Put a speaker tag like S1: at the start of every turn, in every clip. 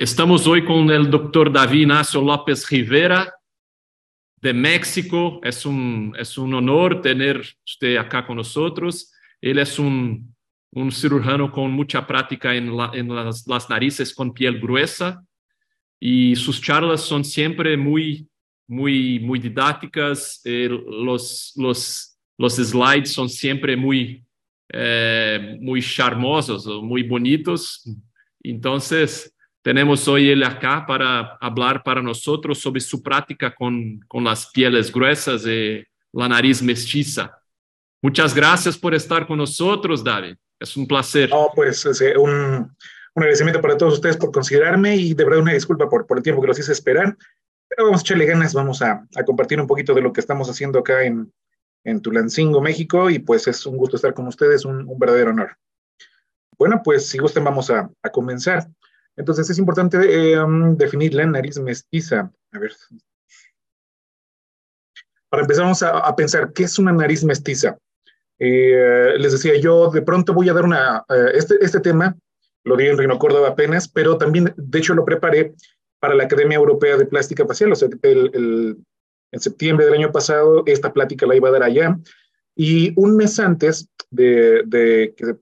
S1: Estamos hoy con el doctor David Ignacio López Rivera, de México. Es un, es un honor tener usted acá con nosotros. Él es un, un cirujano con mucha práctica la, en las, las, narices con piel gruesa y sus charlas son siempre muy, muy, muy didácticas. Eh, los, los, slides son siempre muy, eh, charmosos, muy bonitos. Entonces, tenemos hoy él acá para hablar para nosotros sobre su práctica con, con las pieles gruesas y la nariz mestiza. Muchas gracias por estar con nosotros, David. Es un placer.
S2: No, pues un, un, agradecimiento para todos ustedes por considerarme y de verdad una disculpa por, por el tiempo que los hice esperar. Pero vamos a echarle ganas, vamos a, a compartir un poquito de lo que estamos haciendo acá en, en Tulancingo, México, y pues es un gusto estar con ustedes, un, un verdadero honor. Bueno, pues si gusten vamos a, a comenzar. Entonces es importante eh, definir la nariz mestiza. A ver. Para empezar, vamos a, a pensar, ¿qué es una nariz mestiza? Eh, les decía, yo de pronto voy a dar una, uh, este, este tema, lo di en Reino Córdoba apenas, pero también, de hecho, lo preparé para la Academia Europea de Plástica Facial, o sea, el, el, en septiembre del año pasado, esta plática la iba a dar allá, y un mes antes de, de que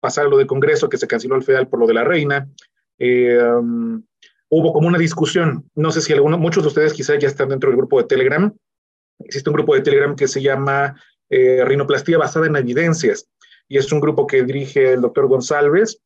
S2: pasara lo del Congreso, que se canceló el FEDAL por lo de la reina, eh, um, hubo como una discusión, no sé si algunos, muchos de ustedes quizás ya están dentro del grupo de Telegram, existe un grupo de Telegram que se llama eh, Rinoplastía basada en evidencias, y es un grupo que dirige el doctor González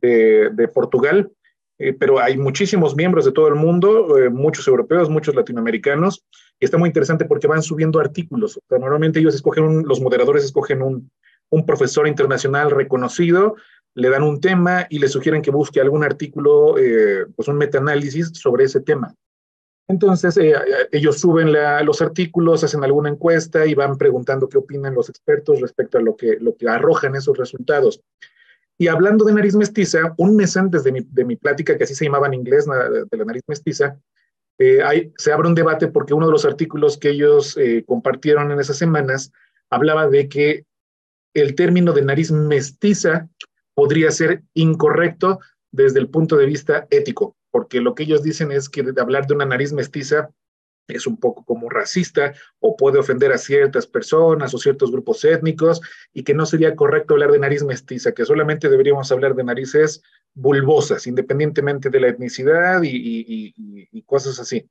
S2: de, de Portugal, eh, pero hay muchísimos miembros de todo el mundo, eh, muchos europeos, muchos latinoamericanos, y está muy interesante porque van subiendo artículos. O sea, normalmente ellos escogen, un, los moderadores escogen un, un profesor internacional reconocido, le dan un tema y le sugieren que busque algún artículo, eh, pues un metaanálisis sobre ese tema. Entonces, eh, ellos suben los artículos, hacen alguna encuesta y van preguntando qué opinan los expertos respecto a lo que, lo que arrojan esos resultados. Y hablando de nariz mestiza, un mes antes de mi, de mi plática, que así se llamaba en inglés, de la nariz mestiza, eh, se abre un debate porque uno de los artículos que ellos eh, compartieron en esas semanas hablaba de que el término de nariz mestiza podría ser incorrecto desde el punto de vista ético, porque lo que ellos dicen es que hablar de una nariz mestiza es un poco como racista o puede ofender a ciertas personas o ciertos grupos étnicos y que no sería correcto hablar de nariz mestiza, que solamente deberíamos hablar de narices bulbosas, independientemente de la etnicidad y, y cosas así.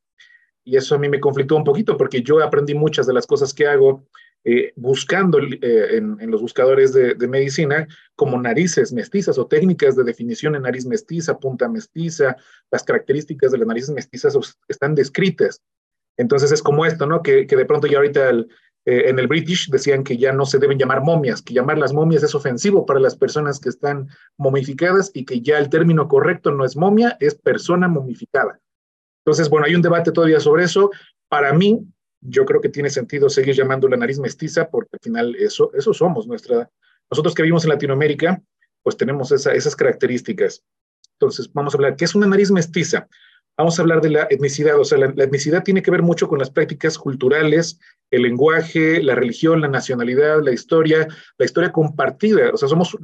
S2: Y eso a mí me conflictó un poquito porque yo aprendí muchas de las cosas que hago eh, buscando eh, en, en, los buscadores de, de, medicina como narices mestizas o técnicas de definición en nariz mestiza, punta mestiza, las características de las narices mestizas están descritas. Entonces es como esto, ¿no? Que, que de pronto ya ahorita el, eh, en el British decían que ya no se deben llamar momias, que llamar las momias es ofensivo para las personas que están momificadas y que ya el término correcto no es momia, es persona momificada. Entonces, bueno, hay un debate todavía sobre eso. Para mí, yo creo que tiene sentido seguir llamando la nariz mestiza porque al final eso, eso somos. Nuestra, nosotros que vivimos en Latinoamérica, pues tenemos esa, esas características. Entonces, vamos a hablar, ¿qué es una nariz mestiza? Vamos a hablar de la etnicidad, o sea, la, la, etnicidad tiene que ver mucho con las prácticas culturales, el lenguaje, la religión, la nacionalidad, la historia, la historia compartida, o sea, somos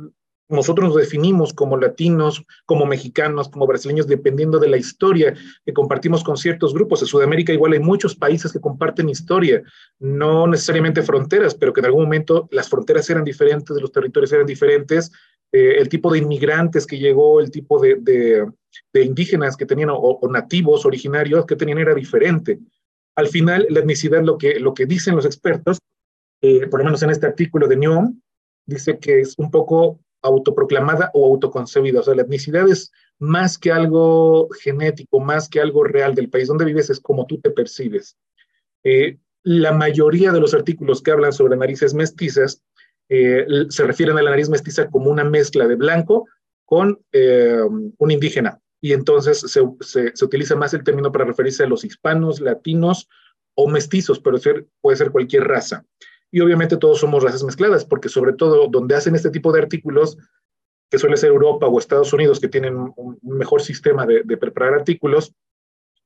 S2: nosotros nos definimos como latinos, como mexicanos, como brasileños, dependiendo de la historia que compartimos con ciertos grupos. En Sudamérica igual hay muchos países que comparten historia, no necesariamente fronteras, pero que en algún momento las fronteras eran diferentes, los territorios eran diferentes, eh, el tipo de inmigrantes que llegó, el tipo de, indígenas que tenían o, nativos originarios que tenían era diferente. Al final, la etnicidad, lo que, lo que dicen los expertos, eh, por lo menos en este artículo de NIOM, dice que es un poco autoproclamada o autoconcebida. O sea, la etnicidad es más que algo genético, más que algo real del país donde vives, es como tú te percibes. Eh, la mayoría de los artículos que hablan sobre narices mestizas eh, se refieren a la nariz mestiza como una mezcla de blanco con eh, un indígena. Y entonces se, se, utiliza más el término para referirse a los hispanos, latinos o mestizos, pero puede ser cualquier raza. Y obviamente todos somos razas mezcladas, porque sobre todo donde hacen este tipo de artículos, que suele ser Europa o Estados Unidos, que tienen un mejor sistema de, preparar artículos,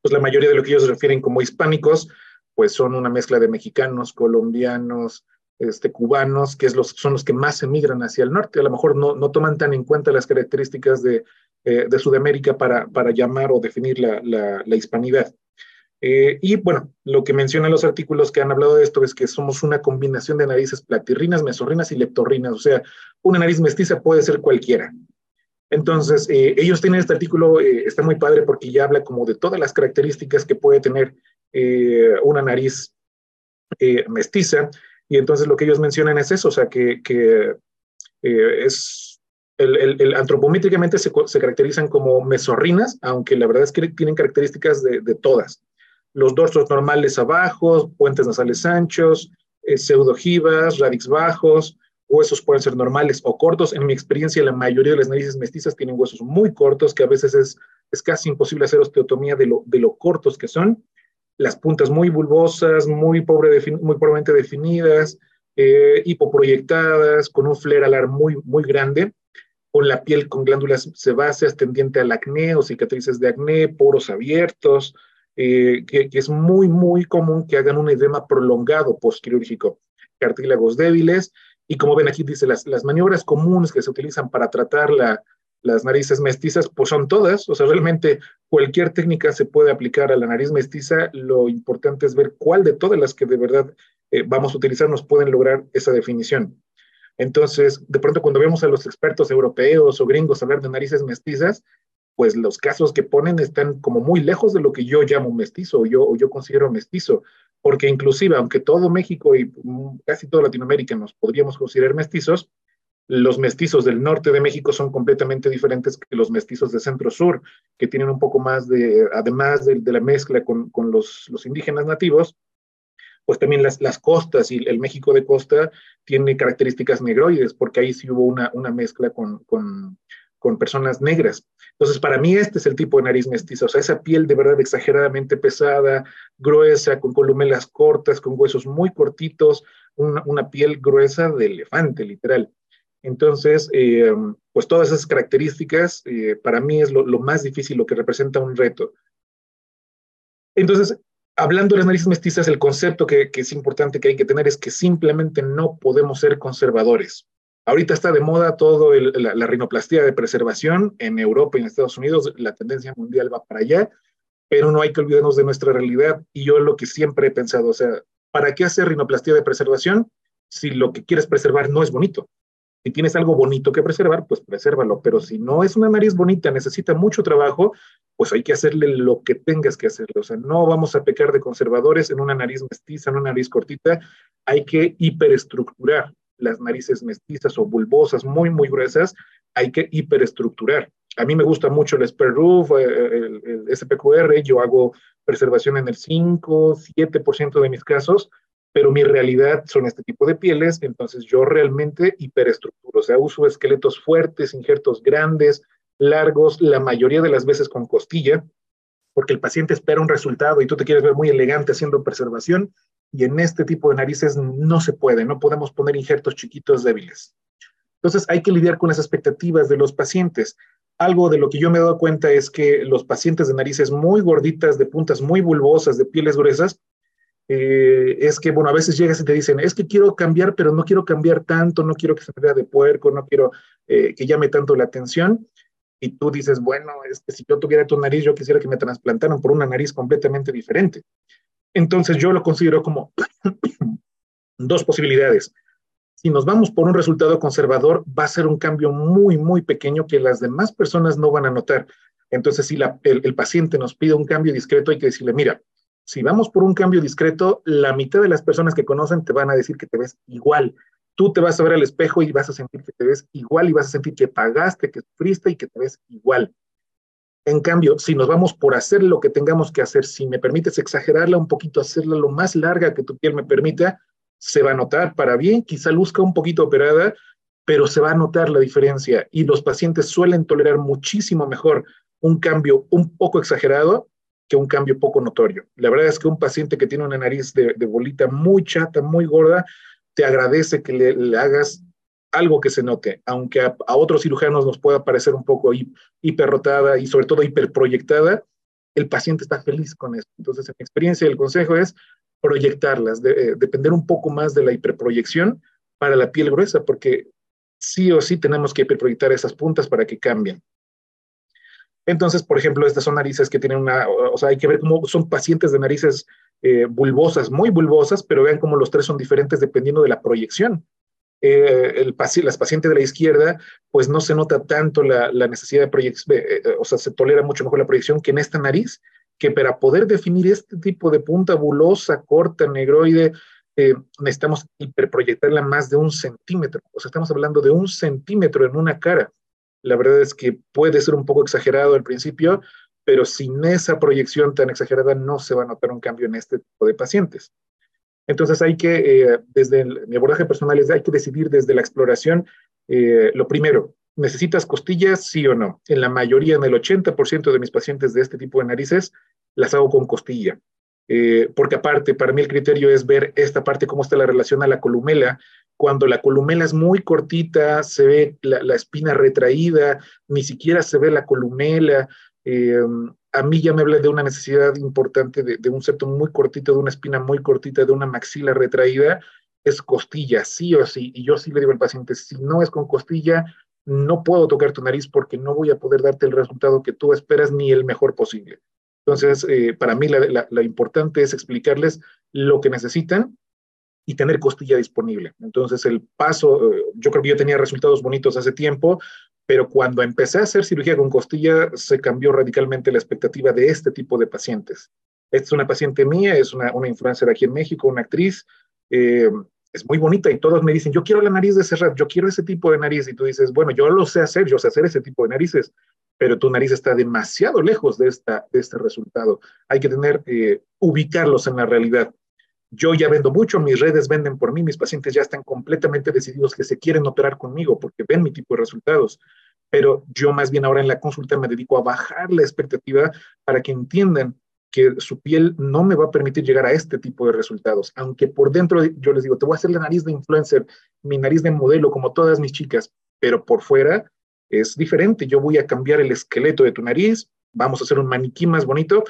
S2: pues la mayoría de lo que ellos refieren como hispánicos, pues son una mezcla de mexicanos, colombianos, este, cubanos, que es los, son los que más emigran hacia el norte. A lo mejor no, no toman tan en cuenta las características de, de Sudamérica para, para, llamar o definir la, la, hispanidad. Y bueno, lo que mencionan los artículos que han hablado de esto es que somos una combinación de narices platirrinas, mesorrinas y leptorrinas, o sea, una nariz mestiza puede ser cualquiera. Entonces, ellos tienen este artículo, está muy padre porque ya habla como de todas las características que puede tener una nariz mestiza, y entonces lo que ellos mencionan es eso, o sea, que, eh, es, el, antropométricamente se, caracterizan como mesorrinas, aunque la verdad es que tienen características de todas. Los dorsos normales abajo, puentes nasales anchos, eh, pseudogivas, radix bajos, huesos pueden ser normales o cortos. En mi experiencia, la mayoría de las narices mestizas tienen huesos muy cortos, que a veces es, es casi imposible hacer osteotomía de lo, de lo cortos que son las puntas muy bulbosas, muy, pobre muy pobremente definidas, eh, hipoproyectadas, con un flare alar muy, muy grande, con la piel con glándulas sebáceas tendiente al acné o cicatrices de acné, poros abiertos, eh, que, es muy, muy común que hagan un edema prolongado postquirúrgico, cartílagos débiles, y como ven aquí dice, las, las maniobras comunes que se utilizan para tratar la, las narices mestizas, pues son todas, o sea, realmente cualquier técnica se puede aplicar a la nariz mestiza, lo importante es ver cuál de todas las que de verdad eh, vamos a utilizar nos pueden lograr esa definición. Entonces, de pronto cuando vemos a los expertos europeos o gringos hablar de narices mestizas, pues los casos que ponen están como muy lejos de lo que yo llamo mestizo o yo, o yo considero mestizo, porque inclusive aunque todo México y mm, casi toda Latinoamérica nos podríamos considerar mestizos, los mestizos del norte de México son completamente diferentes que los mestizos de centro-sur, que tienen un poco más de, además de, la mezcla con, los, indígenas nativos, pues también las, las, costas y el México de costa tiene características negroides, porque ahí sí hubo una, mezcla con, con, personas negras. Entonces, para mí este es el tipo de nariz mestiza, o sea, esa piel de verdad exageradamente pesada, gruesa, con columelas cortas, con huesos muy cortitos, una, una piel gruesa de elefante, literal. Entonces, eh, pues todas esas características eh, para mí es lo, más difícil, lo que representa un reto. Entonces, hablando de las narices mestizas, el concepto que, es importante que hay que tener es que simplemente no podemos ser conservadores. Ahorita está de moda todo la, la, rinoplastia de preservación en Europa y en Estados Unidos, la tendencia mundial va para allá, pero no hay que olvidarnos de nuestra realidad. Y yo lo que siempre he pensado, o sea, ¿para qué hacer rinoplastia de preservación si lo que quieres preservar no es bonito? Si tienes algo bonito que preservar, pues presérvalo, pero si no es una nariz bonita, necesita mucho trabajo, pues hay que hacerle lo que tengas que hacerle. O sea, no vamos a pecar de conservadores en una nariz mestiza, en una nariz cortita, hay que hiperestructurar las narices mestizas o bulbosas muy, muy gruesas, hay que hiperestructurar. A mí me gusta mucho el Spare Roof, eh, el, el SPQR, yo hago preservación en el 5, 7% de mis casos, pero mi realidad son este tipo de pieles, entonces yo realmente hiperestructuro, o sea, uso esqueletos fuertes, injertos grandes, largos, la mayoría de las veces con costilla, porque el paciente espera un resultado y tú te quieres ver muy elegante haciendo preservación, y en este tipo de narices no se puede, no podemos poner injertos chiquitos débiles. Entonces hay que lidiar con las expectativas de los pacientes. Algo de lo que yo me he dado cuenta es que los pacientes de narices muy gorditas, de puntas muy bulbosas, de pieles gruesas, eh, es que, bueno, a veces llegas y te dicen, es que quiero cambiar, pero no quiero cambiar tanto, no quiero que se me vea de puerco, no quiero eh, que llame tanto la atención. Y tú dices, bueno, es que si yo tuviera tu nariz, yo quisiera que me trasplantaran por una nariz completamente diferente. Entonces yo lo considero como dos posibilidades. Si nos vamos por un resultado conservador, va a ser un cambio muy, muy pequeño que las demás personas no van a notar. Entonces, si el, el paciente nos pide un cambio discreto, hay que decirle, mira, si vamos por un cambio discreto, la mitad de las personas que conocen te van a decir que te ves igual. Tú te vas a ver al espejo y vas a sentir que te ves igual y vas a sentir que pagaste, que sufriste y que te ves igual. En cambio, si nos vamos por hacer lo que tengamos que hacer, si me permites exagerarla un poquito, hacerla lo más larga que tu piel me permita, se va a notar para bien, quizá luzca un poquito operada, pero se va a notar la diferencia y los pacientes suelen tolerar muchísimo mejor un cambio un poco exagerado que un cambio poco notorio. La verdad es que un paciente que tiene una nariz de, bolita muy chata, muy gorda, te agradece que le, hagas algo que se note, aunque a, otros cirujanos nos pueda parecer un poco hiperrotada y sobre todo hiperproyectada, el paciente está feliz con eso. Entonces, en mi experiencia, el consejo es proyectarlas, eh, depender un poco más de la hiperproyección para la piel gruesa, porque sí o sí tenemos que hiperproyectar esas puntas para que cambien. Entonces, por ejemplo, estas son narices que tienen una, o sea, hay que ver cómo son pacientes de narices eh, bulbosas, muy bulbosas, pero vean cómo los tres son diferentes dependiendo de la proyección. Eh, las pacientes de la izquierda, pues no se nota tanto la, necesidad de proyección, eh, o sea, se tolera mucho mejor la proyección que en esta nariz, que para poder definir este tipo de punta bulosa, corta, negroide, necesitamos hiperproyectarla más de un centímetro. O sea, estamos hablando de un centímetro en una cara. La verdad es que puede ser un poco exagerado al principio, pero sin esa proyección tan exagerada no se va a notar un cambio en este tipo de pacientes. Entonces hay que, eh, desde mi abordaje personal, es, hay que decidir desde la exploración, eh, lo primero, ¿necesitas costillas, sí o no? En la mayoría, en el 80% de mis pacientes de este tipo de narices, las hago con costilla. Eh, porque aparte, para mí el criterio es ver esta parte, cómo está la relación a la columela. Cuando la columela es muy cortita, se ve la, espina retraída, ni siquiera se ve la columela. Eh, a mí ya me habla de una necesidad importante de, un septo muy cortito, de una espina muy cortita, de una maxila retraída, es costilla, sí o sí. Y yo sí le digo al paciente, si no es con costilla, no puedo tocar tu nariz porque no voy a poder darte el resultado que tú esperas ni el mejor posible. Entonces, eh, para mí la, importante es explicarles lo que necesitan y tener costilla disponible. Entonces, el paso, eh, yo creo que yo tenía resultados bonitos hace tiempo, pero cuando empecé a hacer cirugía con costilla, se cambió radicalmente la expectativa de este tipo de pacientes. Esta es una paciente mía, es una, una influencer aquí en México, una actriz, eh, es muy bonita y todos me dicen, yo quiero la nariz de cerrar, yo quiero ese tipo de nariz. Y tú dices, bueno, yo lo sé hacer, yo sé hacer ese tipo de narices, pero tu nariz está demasiado lejos de, esta, de este resultado. Hay que tener, eh, ubicarlos en la realidad. Yo ya vendo mucho, mis redes venden por mí, mis pacientes ya están completamente decididos que se quieren operar conmigo porque ven mi tipo de resultados. Pero yo más bien ahora en la consulta me dedico a bajar la expectativa para que entiendan que su piel no me va a permitir llegar a este tipo de resultados. Aunque por dentro yo les digo, te voy a hacer la nariz de influencer, mi nariz de modelo, como todas mis chicas, pero por fuera es diferente. Yo voy a cambiar el esqueleto de tu nariz, vamos a hacer un maniquí más bonito,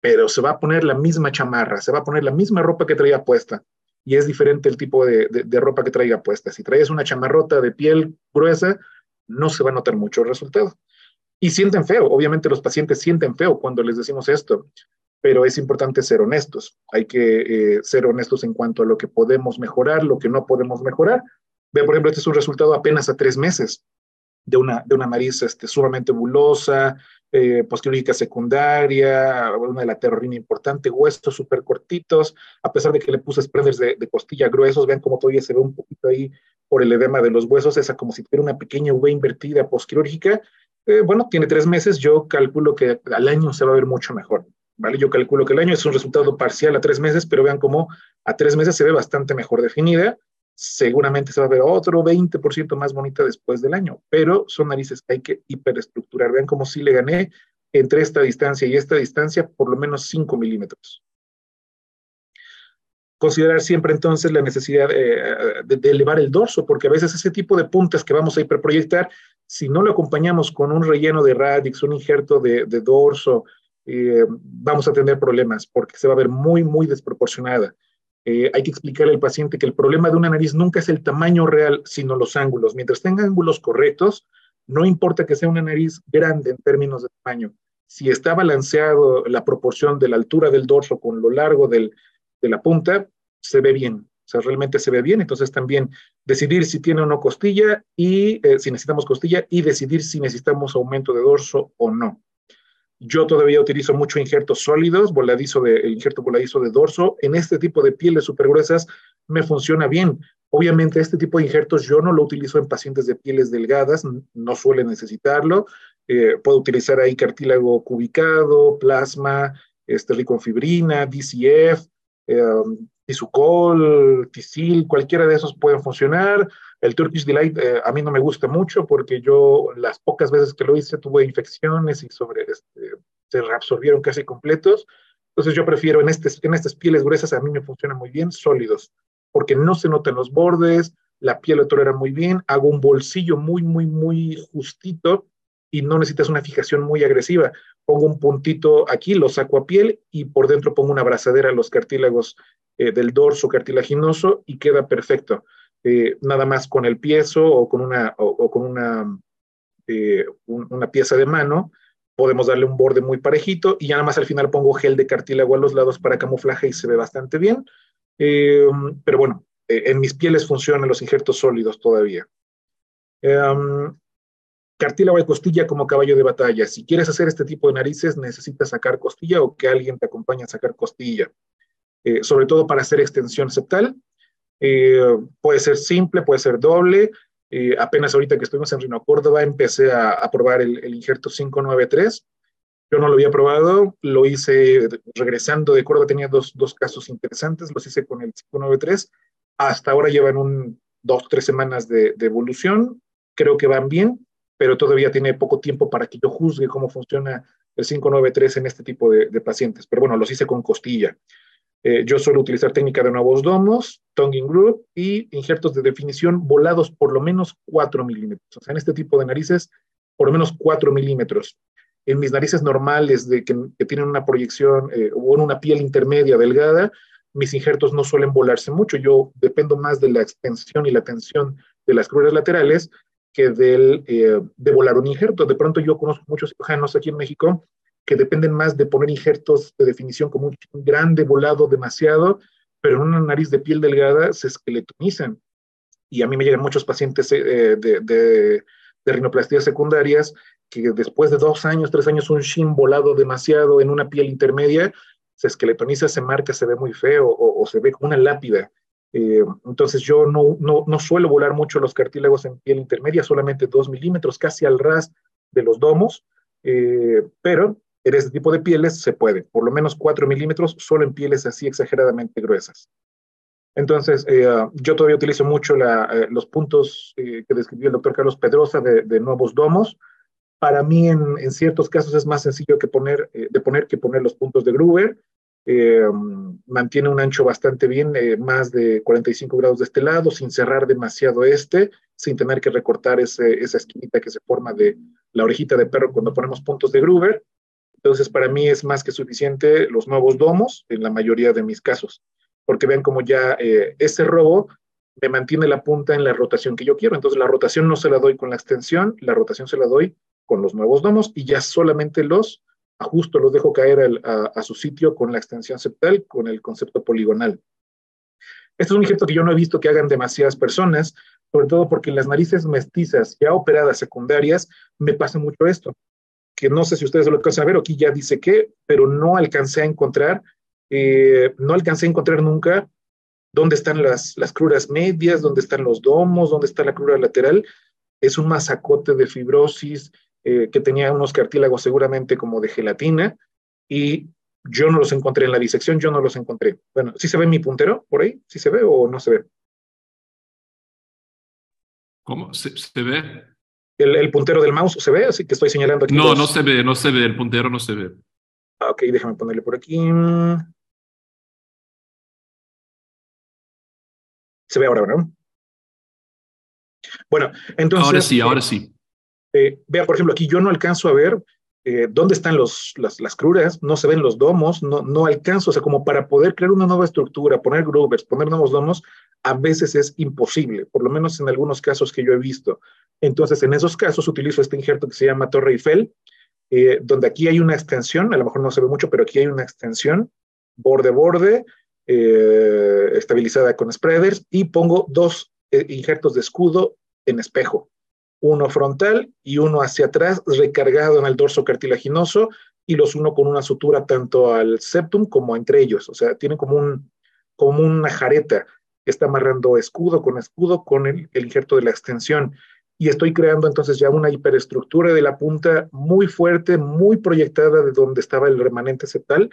S2: pero se va a poner la misma chamarra, se va a poner la misma ropa que traía puesta. Y es diferente el tipo de, ropa que traiga puesta. Si traes una chamarrota de piel gruesa, no se va a notar mucho el resultado. Y sienten feo, obviamente los pacientes sienten feo cuando les decimos esto, pero es importante ser honestos. Hay que eh, ser honestos en cuanto a lo que podemos mejorar, lo que no podemos mejorar. Ve, por ejemplo, este es un resultado apenas a tres meses de una, de una este, sumamente bulosa, eh, posquirúrgica secundaria, una de la terrorina importante, huesos súper cortitos, a pesar de que le puse sprenders de, de, costilla gruesos, vean cómo todavía se ve un poquito ahí por el edema de los huesos, esa como si tuviera una pequeña V invertida posquirúrgica. Eh, bueno, tiene tres meses, yo calculo que al año se va a ver mucho mejor. ¿Vale? Yo calculo que el año es un resultado parcial a tres meses, pero vean cómo a tres meses se ve bastante mejor definida seguramente se va a ver otro 20% más bonita después del año, pero son narices que hay que hiperestructurar. Vean cómo sí le gané entre esta distancia y esta distancia por lo menos 5 milímetros. Considerar siempre entonces la necesidad eh, de, elevar el dorso, porque a veces ese tipo de puntas que vamos a hiperproyectar, si no lo acompañamos con un relleno de radix, un injerto de, dorso, eh, vamos a tener problemas porque se va a ver muy, muy desproporcionada. Eh, hay que explicarle al paciente que el problema de una nariz nunca es el tamaño real, sino los ángulos. Mientras tenga ángulos correctos, no importa que sea una nariz grande en términos de tamaño. Si está balanceado la proporción de la altura del dorso con lo largo de la punta, se ve bien. O sea, realmente se ve bien. Entonces también decidir si tiene o no costilla y eh, si necesitamos costilla y decidir si necesitamos aumento de dorso o no. Yo todavía utilizo mucho injertos sólidos, voladizo de, injerto voladizo de dorso. En este tipo de pieles súper gruesas me funciona bien. Obviamente este tipo de injertos yo no lo utilizo en pacientes de pieles delgadas, no suele necesitarlo. Eh, puedo utilizar ahí cartílago cubicado, plasma, este, riconfibrina, DCF, eh, Tisucol, Tisil, cualquiera de esos pueden funcionar. El Turkish Delight eh, a mí no me gusta mucho porque yo las pocas veces que lo hice tuve infecciones y sobre, este, se reabsorbieron casi completos. Entonces yo prefiero en, este, en estas pieles gruesas, a mí me funcionan muy bien, sólidos, porque no se notan los bordes, la piel lo tolera muy bien, hago un bolsillo muy, muy, muy justito y no necesitas una fijación muy agresiva. Pongo un puntito aquí, lo saco a piel y por dentro pongo una abrazadera a los cartílagos eh, del dorso cartilaginoso y queda perfecto. Eh, nada más con el piezo o con una, o, con una, eh, una pieza de mano, podemos darle un borde muy parejito y ya nada más al final pongo gel de cartílago a los lados para camuflaje y se ve bastante bien. Eh, pero bueno, en mis pieles funcionan los injertos sólidos todavía. Um, cartílago de costilla como caballo de batalla. Si quieres hacer este tipo de narices, necesitas sacar costilla o que alguien te acompañe a sacar costilla. Sobre todo para hacer extensión septal. Puede ser simple, puede ser doble. apenas ahorita que estuvimos en Rino Córdoba empecé a, probar el, el, injerto 593 yo no lo había probado, lo hice regresando de Córdoba, tenía dos, dos casos interesantes, los hice con el 593, hasta ahora llevan un dos, tres semanas de, de, evolución, creo que van bien, pero todavía tiene poco tiempo para que yo juzgue cómo funciona el 593 en este tipo de, de pacientes, pero bueno, los hice con costilla. Eh, yo suelo utilizar técnica de nuevos domos, tongue group y injertos de definición volados por lo menos 4 milímetros. O sea, en este tipo de narices, por lo menos 4 milímetros en mis narices normales de que, tienen una proyección eh, o una piel intermedia delgada, mis injertos no suelen volarse mucho. Yo dependo más de la extensión y la tensión de las cruras laterales que del, eh, de volar un injerto. De pronto yo conozco muchos cirujanos aquí en México que dependen más de poner injertos de definición como un grande volado demasiado, pero en una nariz de piel delgada se esqueletonizan. Y a mí me llegan muchos pacientes eh, de, de, de rinoplastías secundarias que después de dos años, tres años, un shin volado demasiado en una piel intermedia, se esqueletoniza, se marca, se ve muy feo o, se ve como una lápida. Eh, entonces yo no, no, no, suelo volar mucho los cartílagos en piel intermedia, solamente dos milímetros, casi al ras de los domos, eh, pero en este tipo de pieles se puede, por lo menos cuatro milímetros, solo en pieles así exageradamente gruesas. Entonces, eh, yo todavía utilizo mucho la, los puntos que describió el doctor Carlos Pedrosa de, de nuevos domos, para mí, en, ciertos casos, es más sencillo que poner, eh, de poner que poner los puntos de Gruber. Eh, mantiene un ancho bastante bien, eh, más de 45 grados de este lado, sin cerrar demasiado este, sin tener que recortar ese, esa esquinita que se forma de la orejita de perro cuando ponemos puntos de Gruber. Entonces, para mí es más que suficiente los nuevos domos en la mayoría de mis casos, porque vean como ya ese robo me mantiene la punta en la rotación que yo quiero. Entonces, la rotación no se la doy con la extensión, la rotación se la doy con los nuevos domos y ya solamente los ajusto, los dejo caer a, su sitio con la extensión septal, con el concepto poligonal. Este es un injerto que yo no he visto que hagan demasiadas personas, sobre todo porque en las narices mestizas ya operadas secundarias me pasa mucho esto, que no sé si ustedes lo alcanzan a ver, aquí ya dice que, pero no alcancé a encontrar, eh, no alcancé a encontrar nunca dónde están las, las cruras medias, dónde están los domos, dónde está la crura lateral. Es un masacote de fibrosis, eh, que tenía unos cartílagos seguramente como de gelatina, y yo no los encontré en la disección, yo no los encontré. Bueno, ¿sí se ve mi puntero por ahí? ¿Sí se ve o no se ve?
S1: ¿Cómo? ¿Se, ve?
S2: El, puntero del mouse se ve, así que estoy señalando aquí.
S1: No, no se ve, no se ve, el puntero no se ve.
S2: Ah, ok, déjame ponerle por aquí. Se ve ahora, ¿no? Bueno, entonces.
S1: Ahora sí, ahora sí.
S2: Eh, vea, por ejemplo, aquí yo no alcanzo a ver eh, dónde están los, las, las, cruras, no se ven los domos, no, no alcanzo, o sea, como para poder crear una nueva estructura, poner groovers, poner nuevos domos, a veces es imposible, por lo menos en algunos casos que yo he visto. Entonces, en esos casos utilizo este injerto que se llama Torre Eiffel, eh, donde aquí hay una extensión, a lo mejor no se ve mucho, pero aquí hay una extensión, borde-borde, estabilizada con spreaders, y pongo dos injertos de escudo en espejo uno frontal y uno hacia atrás, recargado en el dorso cartilaginoso, y los uno con una sutura tanto al septum como entre ellos. O sea, tienen como, un, como una jareta está amarrando escudo con escudo con el injerto de la extensión. Y estoy creando entonces ya una hiperestructura de la punta muy fuerte, muy proyectada de donde estaba el remanente septal,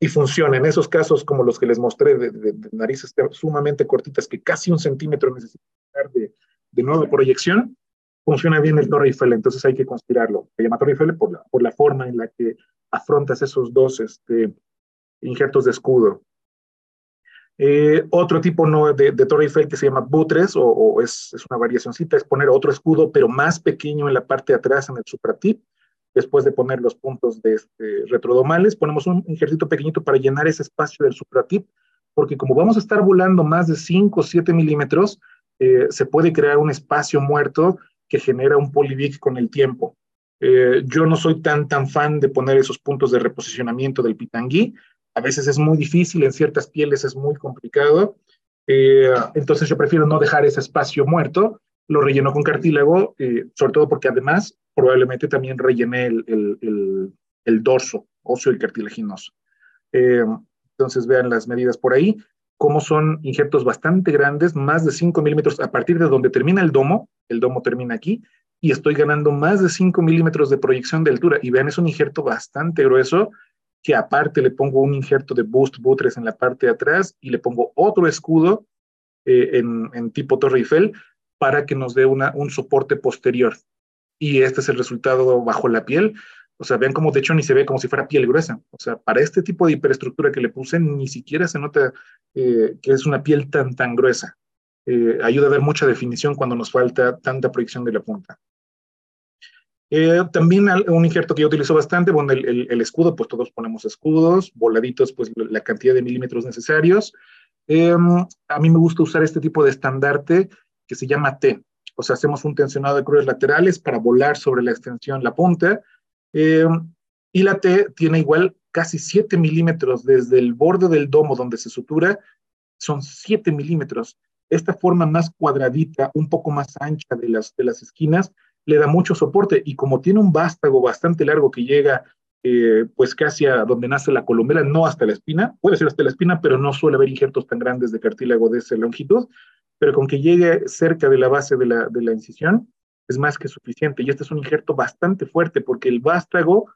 S2: y funciona. En esos casos, como los que les mostré, de, narices sumamente cortitas, que casi un centímetro necesitan de, nueva proyección, funciona bien el Torre Eiffel, entonces hay que conspirarlo. Se llama Torre por la, por la forma en la que afrontas esos dos este, injertos de escudo. Eh, otro tipo no, de, de, Torre que se llama Butres, o, es, es, una variacióncita, es poner otro escudo, pero más pequeño en la parte de atrás, en el supratip. Después de poner los puntos de este, retrodomales, ponemos un injertito pequeñito para llenar ese espacio del supratip, porque como vamos a estar volando más de 5 o 7 milímetros, eh, se puede crear un espacio muerto que genera un polivic con el tiempo. Eh, yo no soy tan, tan fan de poner esos puntos de reposicionamiento del pitangui. A veces es muy difícil, en ciertas pieles es muy complicado. Eh, entonces yo prefiero no dejar ese espacio muerto. Lo relleno con cartílago, eh, sobre todo porque además probablemente también rellené el, el, el, dorso óseo y cartilaginoso. entonces vean las medidas por ahí, cómo son injertos bastante grandes, más de 5 milímetros a partir de donde termina el domo, el domo termina aquí, y estoy ganando más de 5 milímetros de proyección de altura. Y vean, es un injerto bastante grueso, que aparte le pongo un injerto de Boost Buttress en la parte de atrás y le pongo otro escudo eh, en, tipo Torre Eiffel para que nos dé una, un soporte posterior. Y este es el resultado bajo la piel. O sea, vean cómo de hecho ni se ve como si fuera piel gruesa. O sea, para este tipo de hiperestructura que le puse, ni siquiera se nota eh, que es una piel tan, tan gruesa. Eh, ayuda a dar mucha definición cuando nos falta tanta proyección de la punta. Eh, también un injerto que yo utilizo bastante, bueno, el, escudo, pues todos ponemos escudos, voladitos, pues la cantidad de milímetros necesarios. Em, a mí me gusta usar este tipo de estandarte que se llama T. O sea, hacemos un tensionado de cruces laterales para volar sobre la extensión, la punta. Em, y la T tiene igual casi 7 milímetros desde el borde del domo donde se sutura, son 7 milímetros. Esta forma más cuadradita, un poco más ancha de las, de las esquinas, le da mucho soporte y como tiene un vástago bastante largo que llega eh, pues casi a donde nace la columela, no hasta la espina, puede ser hasta la espina, pero no suele haber injertos tan grandes de cartílago de esa longitud, pero con que llegue cerca de la base de la, de la incisión es más que suficiente. Y este es un injerto bastante fuerte porque el vástago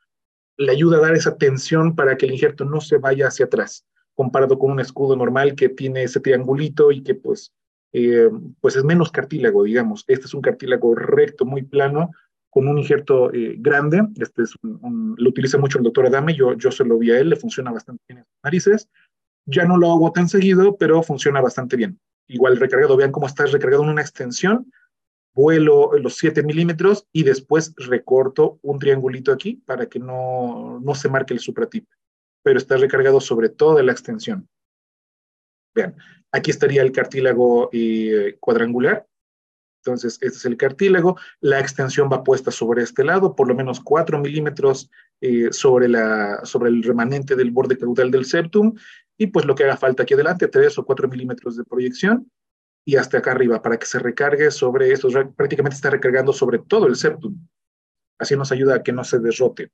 S2: le ayuda a dar esa tensión para que el injerto no se vaya hacia atrás, comparado con un escudo normal que tiene ese triangulito y que pues eh, pues es menos cartílago, digamos. Este es un cartílago recto, muy plano, con un injerto eh, grande. Este es lo utiliza mucho el doctor Adame, yo, yo se lo vi a él, le funciona bastante bien en las narices. Ya no lo hago tan seguido, pero funciona bastante bien. Igual recargado, vean cómo está recargado en una extensión, vuelo los 7 milímetros y después recorto un triangulito aquí para que no, no se marque el supratip, pero está recargado sobre toda la extensión. Vean, Aquí estaría el cartílago eh, cuadrangular. Entonces, este es el cartílago. La extensión va puesta sobre este lado, por lo menos 4 milímetros eh, sobre, el remanente del borde caudal del septum. Y pues lo que haga falta aquí adelante, 3 o 4 milímetros de proyección. Y hasta acá arriba, para que se recargue sobre esto. Prácticamente está recargando sobre todo el septum. Así nos ayuda a que no se derrote.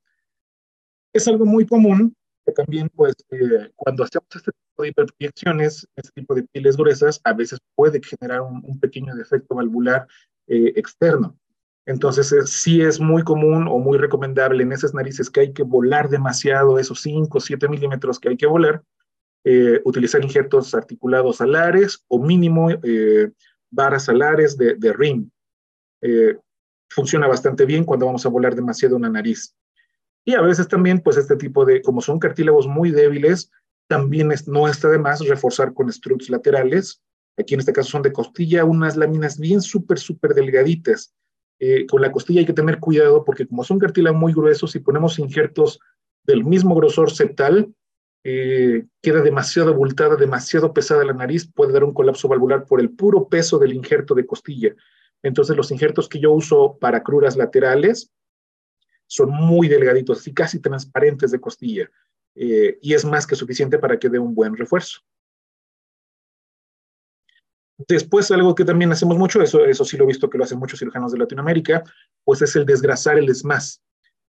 S2: Es algo muy común que también, pues, eh, cuando hacemos este de hiperproyecciones, este tipo de pieles gruesas, a veces puede generar un, pequeño defecto valvular eh, externo. Entonces, eh, sí es muy común o muy recomendable en esas narices que hay que volar demasiado, esos 5 o 7 milímetros que hay que volar, utilizar injertos articulados alares o mínimo varas alares de, de ring. funciona bastante bien cuando vamos a volar demasiado una nariz. Y a veces también, pues este tipo de, como son cartílagos muy débiles, también no está de más reforzar con struts laterales. Aquí en este caso son de costilla, unas láminas bien súper, súper delgaditas. Eh, con la costilla hay que tener cuidado porque como son cartílagos muy gruesos, si ponemos injertos del mismo grosor septal, eh, queda demasiado abultada, demasiado pesada la nariz, puede dar un colapso valvular por el puro peso del injerto de costilla. Entonces los injertos que yo uso para cruras laterales son muy delgaditos, así casi transparentes de costilla, eh, y es más que suficiente para que dé un buen refuerzo. Después, algo que también hacemos mucho, eso, eso sí lo he visto que lo hacen muchos cirujanos de Latinoamérica, pues es el desgrasar el esmaz.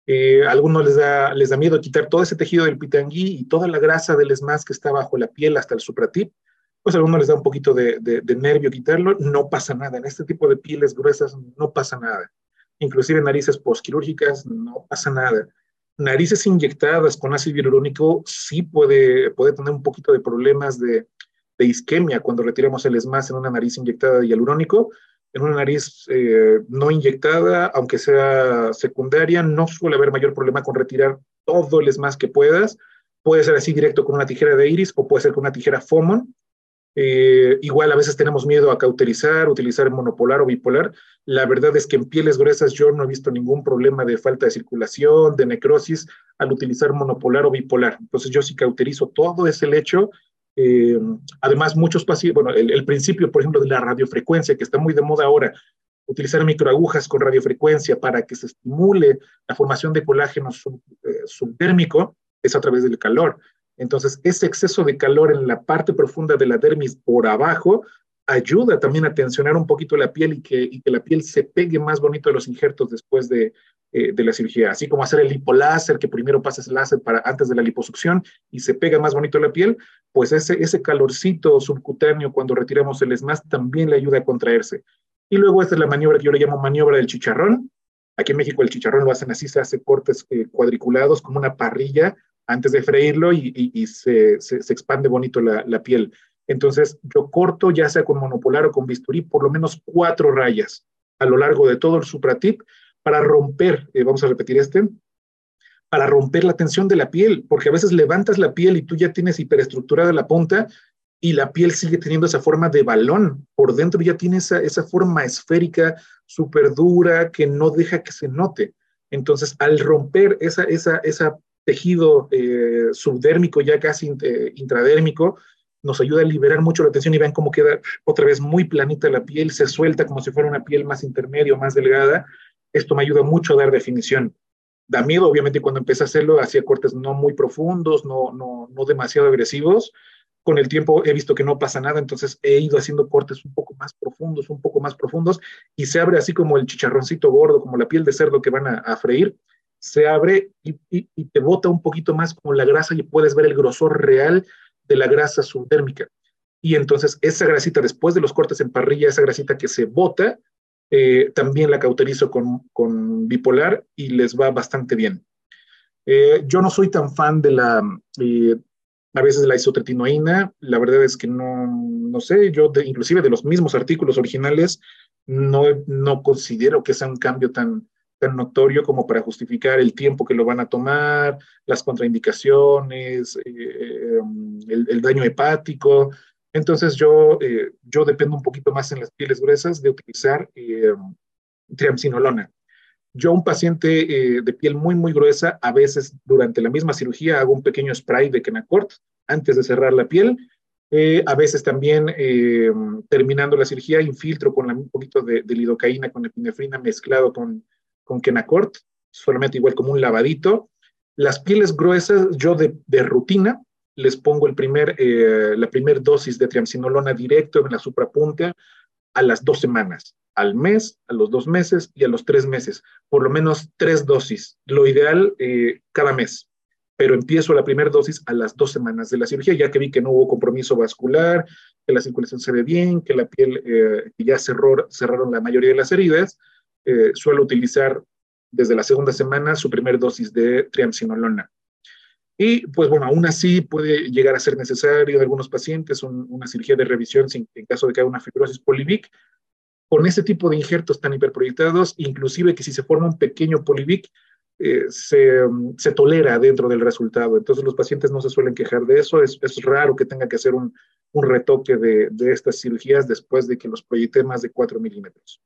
S2: Eh, a algunos les da, les da miedo quitar todo ese tejido del pitangui y toda la grasa del esmaz que está bajo la piel hasta el supratip, pues a algunos les da un poquito de, de nervio quitarlo, no pasa nada. En este tipo de pieles gruesas no pasa nada inclusive narices postquirúrgicas, no pasa nada. Narices inyectadas con ácido hialurónico sí puede, puede tener un poquito de problemas de, isquemia cuando retiramos el ESMAS en una nariz inyectada de hialurónico. En una nariz eh, no inyectada, aunque sea secundaria, no suele haber mayor problema con retirar todo el ESMAS que puedas. Puede ser así directo con una tijera de iris o puede ser con una tijera FOMON, eh, igual a veces tenemos miedo a cauterizar, utilizar monopolar o bipolar. La verdad es que en pieles gruesas yo no he visto ningún problema de falta de circulación, de necrosis al utilizar monopolar o bipolar. Entonces yo sí cauterizo todo ese lecho. Eh, además, muchos pacientes, bueno, el, principio, por ejemplo, de la radiofrecuencia, que está muy de moda ahora, utilizar microagujas con radiofrecuencia para que se estimule la formación de colágeno eh, subdérmico, es a través del calor. Entonces, ese exceso de calor en la parte profunda de la dermis por abajo ayuda también a tensionar un poquito la piel y que, la piel se pegue más bonito a los injertos después de, eh, la cirugía. Así como hacer el lipoláser, que primero pasas el láser para, antes de la liposucción y se pega más bonito la piel, pues ese, ese calorcito subcutáneo cuando retiramos el ESMAS también le ayuda a contraerse. Y luego esta es la maniobra que yo le llamo maniobra del chicharrón. Aquí en México el chicharrón lo hacen así, se hace cortes eh, cuadriculados como una parrilla antes de freírlo y, se, se, expande bonito la, piel. Entonces yo corto ya sea con monopolar o con bisturí por lo menos cuatro rayas a lo largo de todo el supratip para romper, eh, vamos a repetir este, para romper la tensión de la piel, porque a veces levantas la piel y tú ya tienes hiperestructurada la punta y la piel sigue teniendo esa forma de balón. Por dentro ya tiene esa, esa forma esférica, súper dura, que no deja que se note. Entonces, al romper esa, esa, esa tejido eh, subdérmico, ya casi eh, intradérmico, nos ayuda a liberar mucho la tensión y ven cómo queda otra vez muy planita la piel, se suelta como si fuera una piel más intermedia más delgada. Esto me ayuda mucho a dar definición. Da miedo, obviamente, cuando empecé a hacerlo, hacía cortes no muy profundos, no, no, no demasiado agresivos, con el tiempo he visto que no pasa nada, entonces he ido haciendo cortes un poco más profundos, un poco más profundos, y se abre así como el chicharroncito gordo, como la piel de cerdo que van a, freír, se abre y, te bota un poquito más como la grasa y puedes ver el grosor real de la grasa subdérmica. Y entonces esa grasita, después de los cortes en parrilla, esa grasita que se bota, eh, también la cauterizo con, con, bipolar y les va bastante bien. Eh, yo no soy tan fan de la, eh, a veces la isotretinoína, la verdad es que no, no sé, yo inclusive de los mismos artículos originales no, no considero que sea un cambio tan, tan notorio como para justificar el tiempo que lo van a tomar, las contraindicaciones, eh, el, el, daño hepático. Entonces yo, eh, yo dependo un poquito más en las pieles gruesas de utilizar eh, triamcinolona. Yo, un paciente eh, de piel muy, muy gruesa, a veces durante la misma cirugía hago un pequeño spray de Kenacort antes de cerrar la piel. Eh, a veces también, eh, terminando la cirugía, infiltro con un poquito de, lidocaína con epinefrina mezclado con, con Kenacort, solamente igual como un lavadito. Las pieles gruesas, yo de, de rutina, les pongo primer, la primera dosis de triamcinolona directo en la suprapunta a las dos semanas al mes, a los dos meses y a los tres meses, por lo menos tres dosis, lo ideal eh, cada mes, pero empiezo la primera dosis a las dos semanas de la cirugía, ya que vi que no hubo compromiso vascular, que la circulación se ve bien, que la piel eh, ya cerraron la mayoría de las heridas, eh, suelo utilizar desde la segunda semana su primera dosis de triamcinolona. Y pues bueno, aún así puede llegar a ser necesario en algunos pacientes una cirugía de revisión en caso de que haya una fibrosis polivic, con ese tipo de injertos tan hiperproyectados, inclusive que si se forma un pequeño polivic, eh, se, tolera dentro del resultado. Entonces los pacientes no se suelen quejar de eso. Es, raro que tenga que hacer un, retoque de, estas cirugías después de que los proyecte más de 4 milímetros.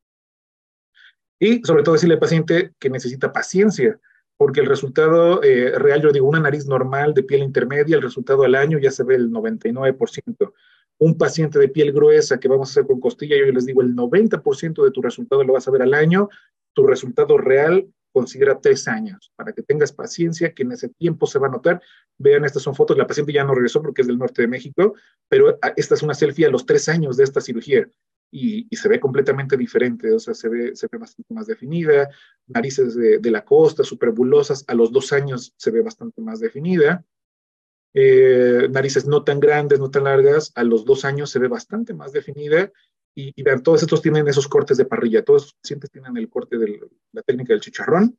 S2: Y sobre todo decirle al paciente que necesita paciencia, porque el resultado eh, real, yo digo, una nariz normal de piel intermedia, el resultado al año ya se ve el 99% un paciente de piel gruesa que vamos a hacer con costilla, yo les digo, el 90% de tu resultado lo vas a ver al año, tu resultado real considera tres años, para que tengas paciencia, que en ese tiempo se va a notar. Vean, estas son fotos, la paciente ya no regresó porque es del norte de México, pero esta es una selfie a los tres años de esta cirugía y, se ve completamente diferente, o sea, se ve, se ve bastante más definida, narices de, de la costa, superbulosas, a los dos años se ve bastante más definida. Eh, narices no tan grandes, no tan largas, a los dos años se ve bastante más definida y, vean, todos estos tienen esos cortes de parrilla, todos los pacientes tienen el corte de la técnica del chicharrón,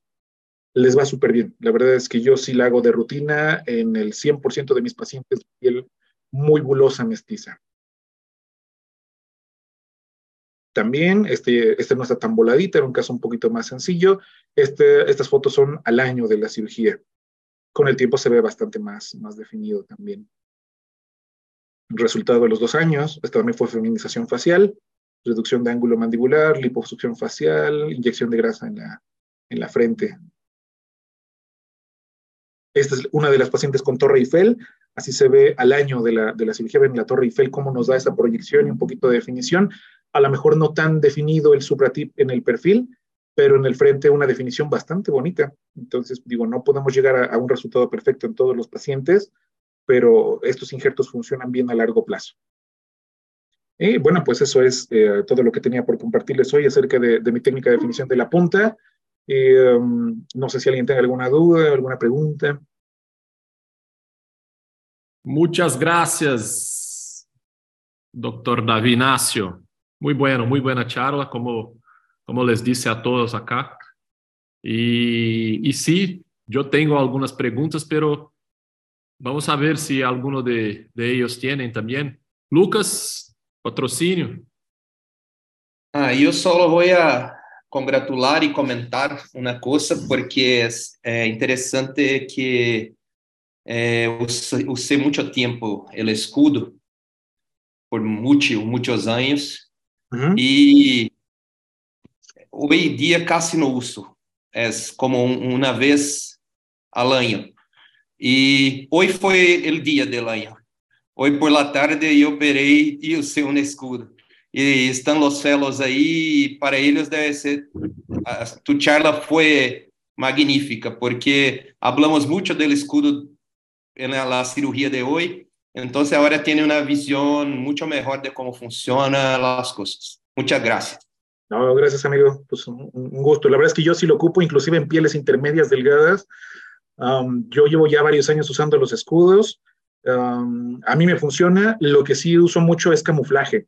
S2: les va súper bien. La verdad es que yo sí la hago de rutina en el 100% de mis pacientes, piel muy bulosa mestiza. También, este, este no está tan voladita, era un caso un poquito más sencillo. Este, estas fotos son al año de la cirugía con el tiempo se ve bastante más, más definido también. Resultado de los dos años, esto también fue feminización facial, reducción de ángulo mandibular, liposucción facial, inyección de grasa en la, en la frente. Esta es una de las pacientes con Torre Eiffel, así se ve al año de la, de la cirugía, ven la Torre Eiffel, cómo nos da esa proyección y un poquito de definición. A lo mejor no tan definido el supratip en el perfil, pero en el frente una definición bastante bonita. Entonces, digo, no podemos llegar a, un resultado perfecto en todos los pacientes, pero estos injertos funcionan bien a largo plazo. Y bueno, pues eso es eh, todo lo que tenía por compartirles hoy acerca de, mi técnica de definición de la punta. Um, no sé si alguien tenga alguna duda, alguna pregunta.
S1: Muchas gracias, doctor David Ignacio. Muy bueno, muy buena charla, como, como les dije a todos acá. Y, y sí, yo tengo algunas preguntas, pero vamos a ver si alguno de, de ellos tienen también. Lucas, patrocínio.
S3: Ah, eu só vou a congratular e comentar uma coisa, porque é interessante que eh, usei muito tempo o escudo, por muito, muitos anos, Uhum. E hoje dia quase não uso. É como uma vez al año. E hoje foi o dia del año. Hoje por la tarde eu operei e usei um escudo. E estão os fellows aí, para eles deve ser. A, tu charla foi magnífica, porque hablamos muito do escudo na cirurgia de hoje Entonces ahora tiene una visión mucho mejor de cómo funcionan las cosas. Muchas gracias.
S2: No, gracias, amigo. Pues un, gusto. La verdad es que yo sí lo ocupo, inclusive en pieles intermedias delgadas. Um, yo llevo ya varios años usando los escudos. Um, a mí me funciona. Lo que sí uso mucho es camuflaje.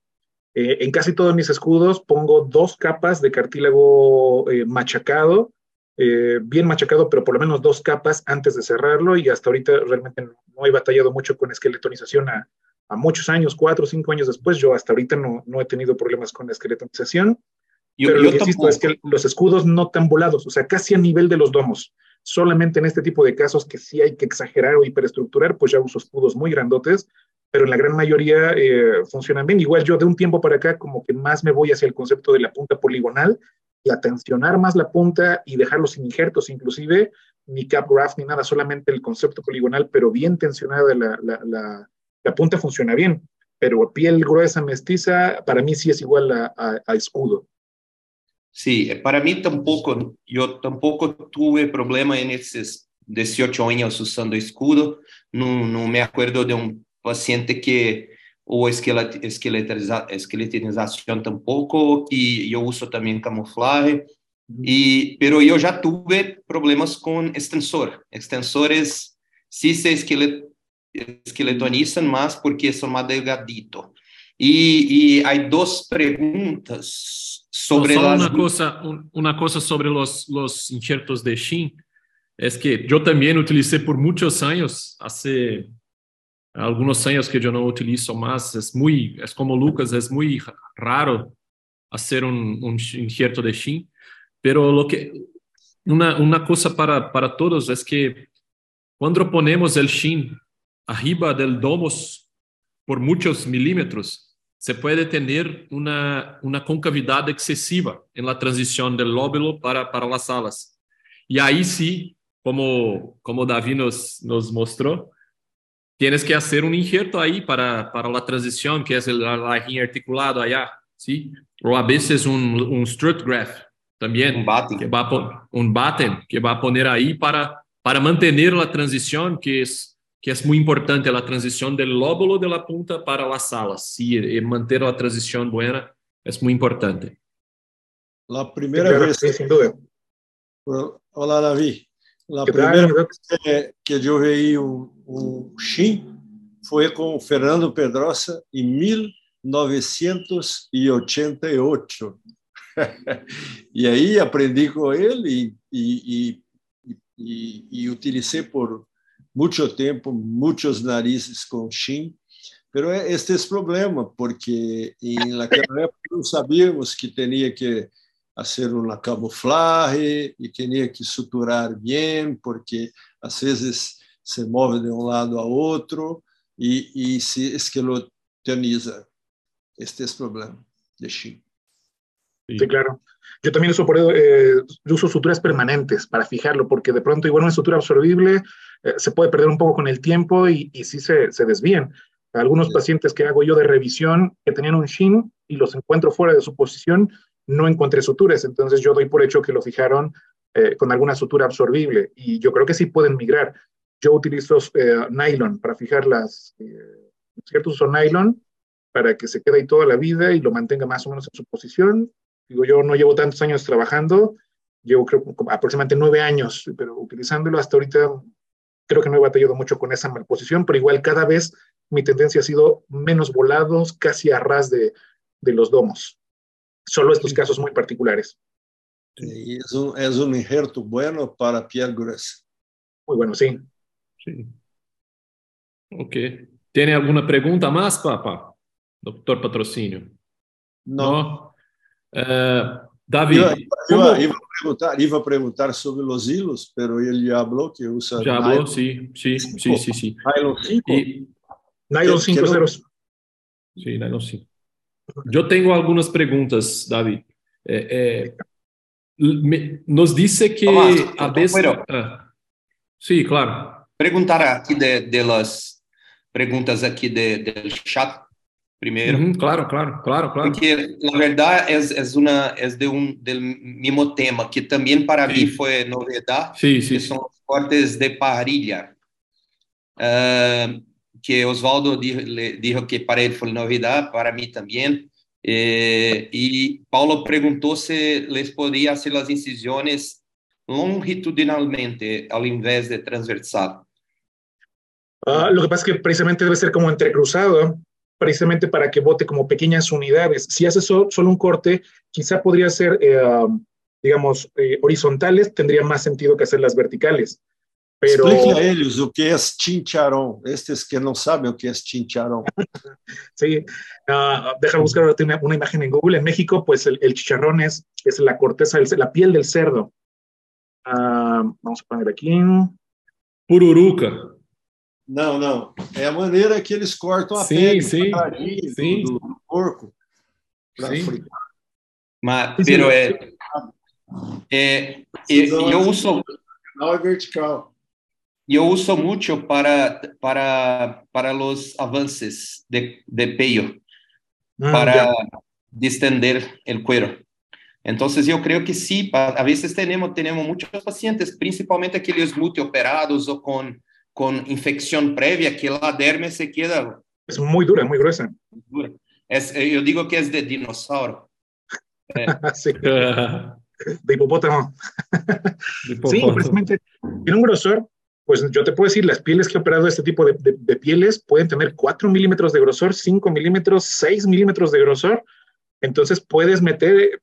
S2: Eh, en casi todos mis escudos pongo dos capas de cartílago eh, machacado eh, bien machacado, pero por lo menos dos capas antes de cerrarlo y hasta ahorita realmente no, he batallado mucho con esqueletonización a, a, muchos años, cuatro o cinco años después, yo hasta ahorita no, no he tenido problemas con la esqueletonización. pero lo que insisto es que los escudos no tan volados, o sea, casi a nivel de los domos. Solamente en este tipo de casos que sí hay que exagerar o hiperestructurar, pues ya uso escudos muy grandotes, pero en la gran mayoría eh, funcionan bien. Igual yo de un tiempo para acá como que más me voy hacia el concepto de la punta poligonal, y atencionar más la punta y dejarlos sin injertos, inclusive ni cap graft ni nada, solamente el concepto poligonal, pero bien tensionada la, la, la, punta funciona bien, pero piel gruesa mestiza para mí sí es igual a, a, escudo.
S3: Sí, para mí tampoco, yo tampoco tuve problema en esos 18 años usando escudo, no, no me acuerdo de un paciente que ou esqueletização, esqueletização tampouco, e eu uso também camuflagem, e pero eu já tive problemas com extensor. Extensores sí se esquelet, esqueletonizam, mas porque são mais delgaditos. E, e há duas perguntas sobre...
S1: Só uma, coisa, uma coisa sobre os, os injertos de Shin, é que eu também utilizei por muitos anos, há algunos años que yo no utilizo más. Es muy, es como Lucas, es muy raro hacer un, un injerto de Shin, pero lo que, una, una cosa para, para todos es que cuando ponemos el Shin arriba del domos por muchos milímetros, se puede tener una, una concavidad excesiva en la transición del lóbulo para, para las alas. Y ahí sí, como, como David nos, nos mostró, tienes que hacer un injerto ahí para, para la transición, que es el lajin articulado allá, ¿sí? O a veces un, un strut graft también, un batten. Que va a, un batten, que va a poner ahí para, para mantener la transición, que es, que es muy importante, la transición del lóbulo de la punta para las alas, ¿sí? Y mantener la transición buena es muy importante.
S4: La primera vez... sin duda. Hola, David. A primeira vez que, eu vi um, um Shin foi com o Fernando Pedrosa em 1988. e aí aprendi com ele e, e, e, e, utilizei por muito tempo muitos narizes com Shin. Mas este é o problema, porque naquela época não sabíamos que tinha que fazer uma camuflagem e tinha que suturar bem, porque às vezes se move de um lado a outro e, e se esquelotoniza. Este é o problema de Shin.
S2: Sí, claro. Yo también uso, por, eh, uso suturas permanentes para fijarlo, porque de pronto igual una sutura absorbible eh, se puede perder un poco con el tiempo y, y sí se, se desvían. Algunos sí. pacientes que hago yo de revisión que tenían un shin y los encuentro fuera de su posición, no encontré suturas. Entonces yo doy por hecho que lo fijaron eh, con alguna sutura absorbible y yo creo que sí pueden migrar. Yo utilizo eh, nylon para fijar las, eh, cierto uso nylon para que se quede ahí toda la vida y lo mantenga más o menos en su posición. Digo, yo no llevo tantos años trabajando, llevo creo aproximadamente nueve años, pero utilizándolo hasta ahorita creo que no he batallado mucho con esa malposición, pero igual cada vez mi tendencia ha sido menos volados, casi a ras de, de los domos. Solo estos casos muy particulares.
S4: Sí, es, un, es un injerto bueno para piel gruesa.
S2: Muy bueno, sí.
S1: Sí. Ok. ¿Tiene alguna pregunta más, papá? Doctor Patrocinio.
S4: No.
S1: ¿No? Eh, David.
S4: Iba, iba, iba, a preguntar, iba a preguntar sobre los hilos, pero él ya habló que usa.
S1: Ya habló, sí, sí, sí, sí, sí.
S4: Nylon 5.
S1: Y,
S2: Nylon 5 ceros.
S1: Sí, Nylon 5. Yo tengo algunas preguntas, David. Eh, eh, me, nos dice que
S3: Tomás,
S1: a veces...
S3: pero-
S1: Ah, sí, claro.
S3: Perguntar aqui de, de las perguntas aqui de, del chat primeiro.
S1: Ujú, claro, claro, claro, claro.
S3: Porque, na verdade, é, é, uma, é de um del mesmo tema, que também para
S1: Sim.
S3: mim foi novidade,
S1: Sí,
S3: que
S1: sí.
S3: são os cortes de parrilha. Ah, que Oswaldo dijo, le dijo que para ele foi novidade, para mim também. Eh, e Paulo perguntou se les podia fazer as incisões longitudinalmente ao invés de transversal.
S2: Ah, lo que pasa es que precisamente debe ser como entrecruzado, precisamente para que bote como pequeñas unidades. Si haces so- solo un corte, quizá podría ser, eh, um, digamos, eh, horizontales, tendría más sentido que hacerlas verticales. Pero
S4: Explique a eles o que é chincharon. Estes que não sabem o que é chincharon.
S2: sí, ah, deja buscar una, una imagen en Google. En México, pues el, el chicharrón es, es la corteza, del, la piel del cerdo. Ah, vamos a poner aquí.
S1: Pururuca.
S4: Não, não. É a maneira que eles cortam a
S1: Sim,
S4: pele
S1: sim, sim.
S4: do, do porco.
S1: Sim.
S4: fritar.
S3: Mas, pero é, é, eu, eu uso
S4: Não é vertical.
S3: Eu uso muito para para para os avanços de, de peio
S2: Mm,
S3: para
S2: ya.
S3: distender el cuero. Entonces yo creo que sí, a veces tenemos tenemos muchos pacientes, principalmente aquellos multioperados o con con infección previa que la derme se queda
S2: Es muy dura, muy gruesa.
S3: dura. Es, eh, yo digo que es de dinosaurio.
S2: sí, de hipopótamo. Sí,
S1: Hipopótamo.
S2: precisamente tiene un grosor, pues yo te puedo decir, las pieles que he operado este tipo de, de- de pieles pueden tener 4 milímetros de grosor, 5 milímetros, 6 milímetros de grosor. Entonces puedes meter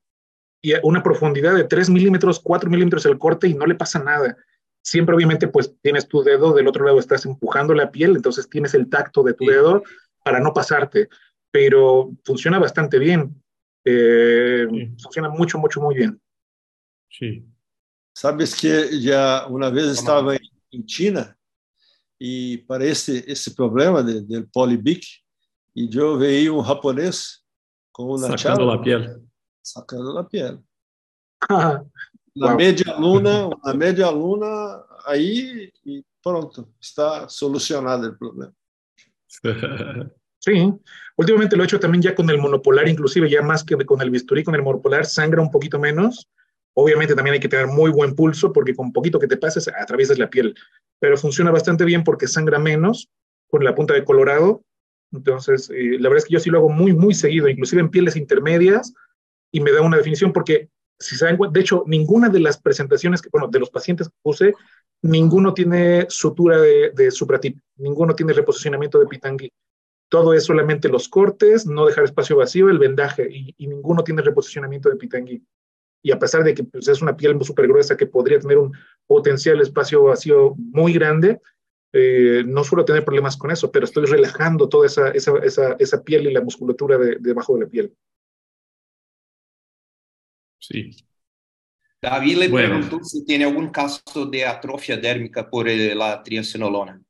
S2: y a una profundidad de 3 milímetros, 4 milímetros el corte y no le pasa nada. Siempre obviamente pues tienes tu dedo, del otro lado estás empujando la piel, entonces tienes el tacto de tu
S3: Sí.
S2: dedo para no pasarte, pero funciona bastante bien. Eh,
S1: Sí.
S2: Funciona mucho, mucho, muy bien.
S1: Sí.
S4: Sabes que já uma vez estava em, em China e para esse esse problema de, del polibic e eu veio um japonês com uma
S1: Sacando la piel.
S4: sacando a pele. Na média aluna, na média aluna aí e pronto, está solucionado o problema.
S2: Sí, últimamente lo he hecho también ya con el monopolar, inclusive ya más que con el bisturí, con el monopolar sangra un poquito menos. Obviamente también hay que tener muy buen pulso porque con poquito que te pases atraviesas la piel, pero funciona bastante bien porque sangra menos con la punta de colorado. Entonces, eh, la verdad es que yo sí lo hago muy, muy seguido, inclusive en pieles intermedias y me da una definición porque, si cuenta, de hecho, ninguna de las presentaciones, que, bueno, de los pacientes que puse, ninguno tiene sutura de, de supratip, ninguno tiene reposicionamiento de pitangui todo es solamente los cortes, no dejar espacio vacío, el vendaje, y, y ninguno tiene reposicionamiento de pitangui. Y a pesar de que pues, es una piel súper gruesa que podría tener un potencial espacio vacío muy grande, eh, no suelo tener problemas con eso, pero estoy relajando toda esa, esa, esa, esa piel y la musculatura de, debajo de la piel.
S1: Sí.
S3: David le
S1: Bueno.
S3: preguntó si tiene algún caso de atrofia dérmica por eh, la triacinolona.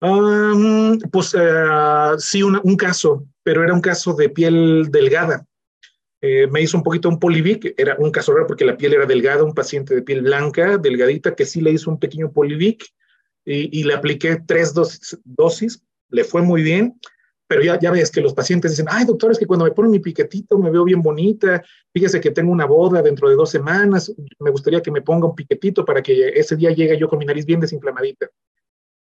S2: Um, pues uh, sí, una, un caso, pero era un caso de piel delgada. Eh, me hizo un poquito un polivic, era un caso raro porque la piel era delgada, un paciente de piel blanca, delgadita, que sí le hizo un pequeño polivic y, y le apliqué tres dosis, dosis, le fue muy bien, pero ya, ya ves que los pacientes dicen, ay, doctor, es que cuando me ponen mi piquetito me veo bien bonita, fíjese que tengo una boda dentro de dos semanas, me gustaría que me ponga un piquetito para que ese día llegue yo con mi nariz bien desinflamadita.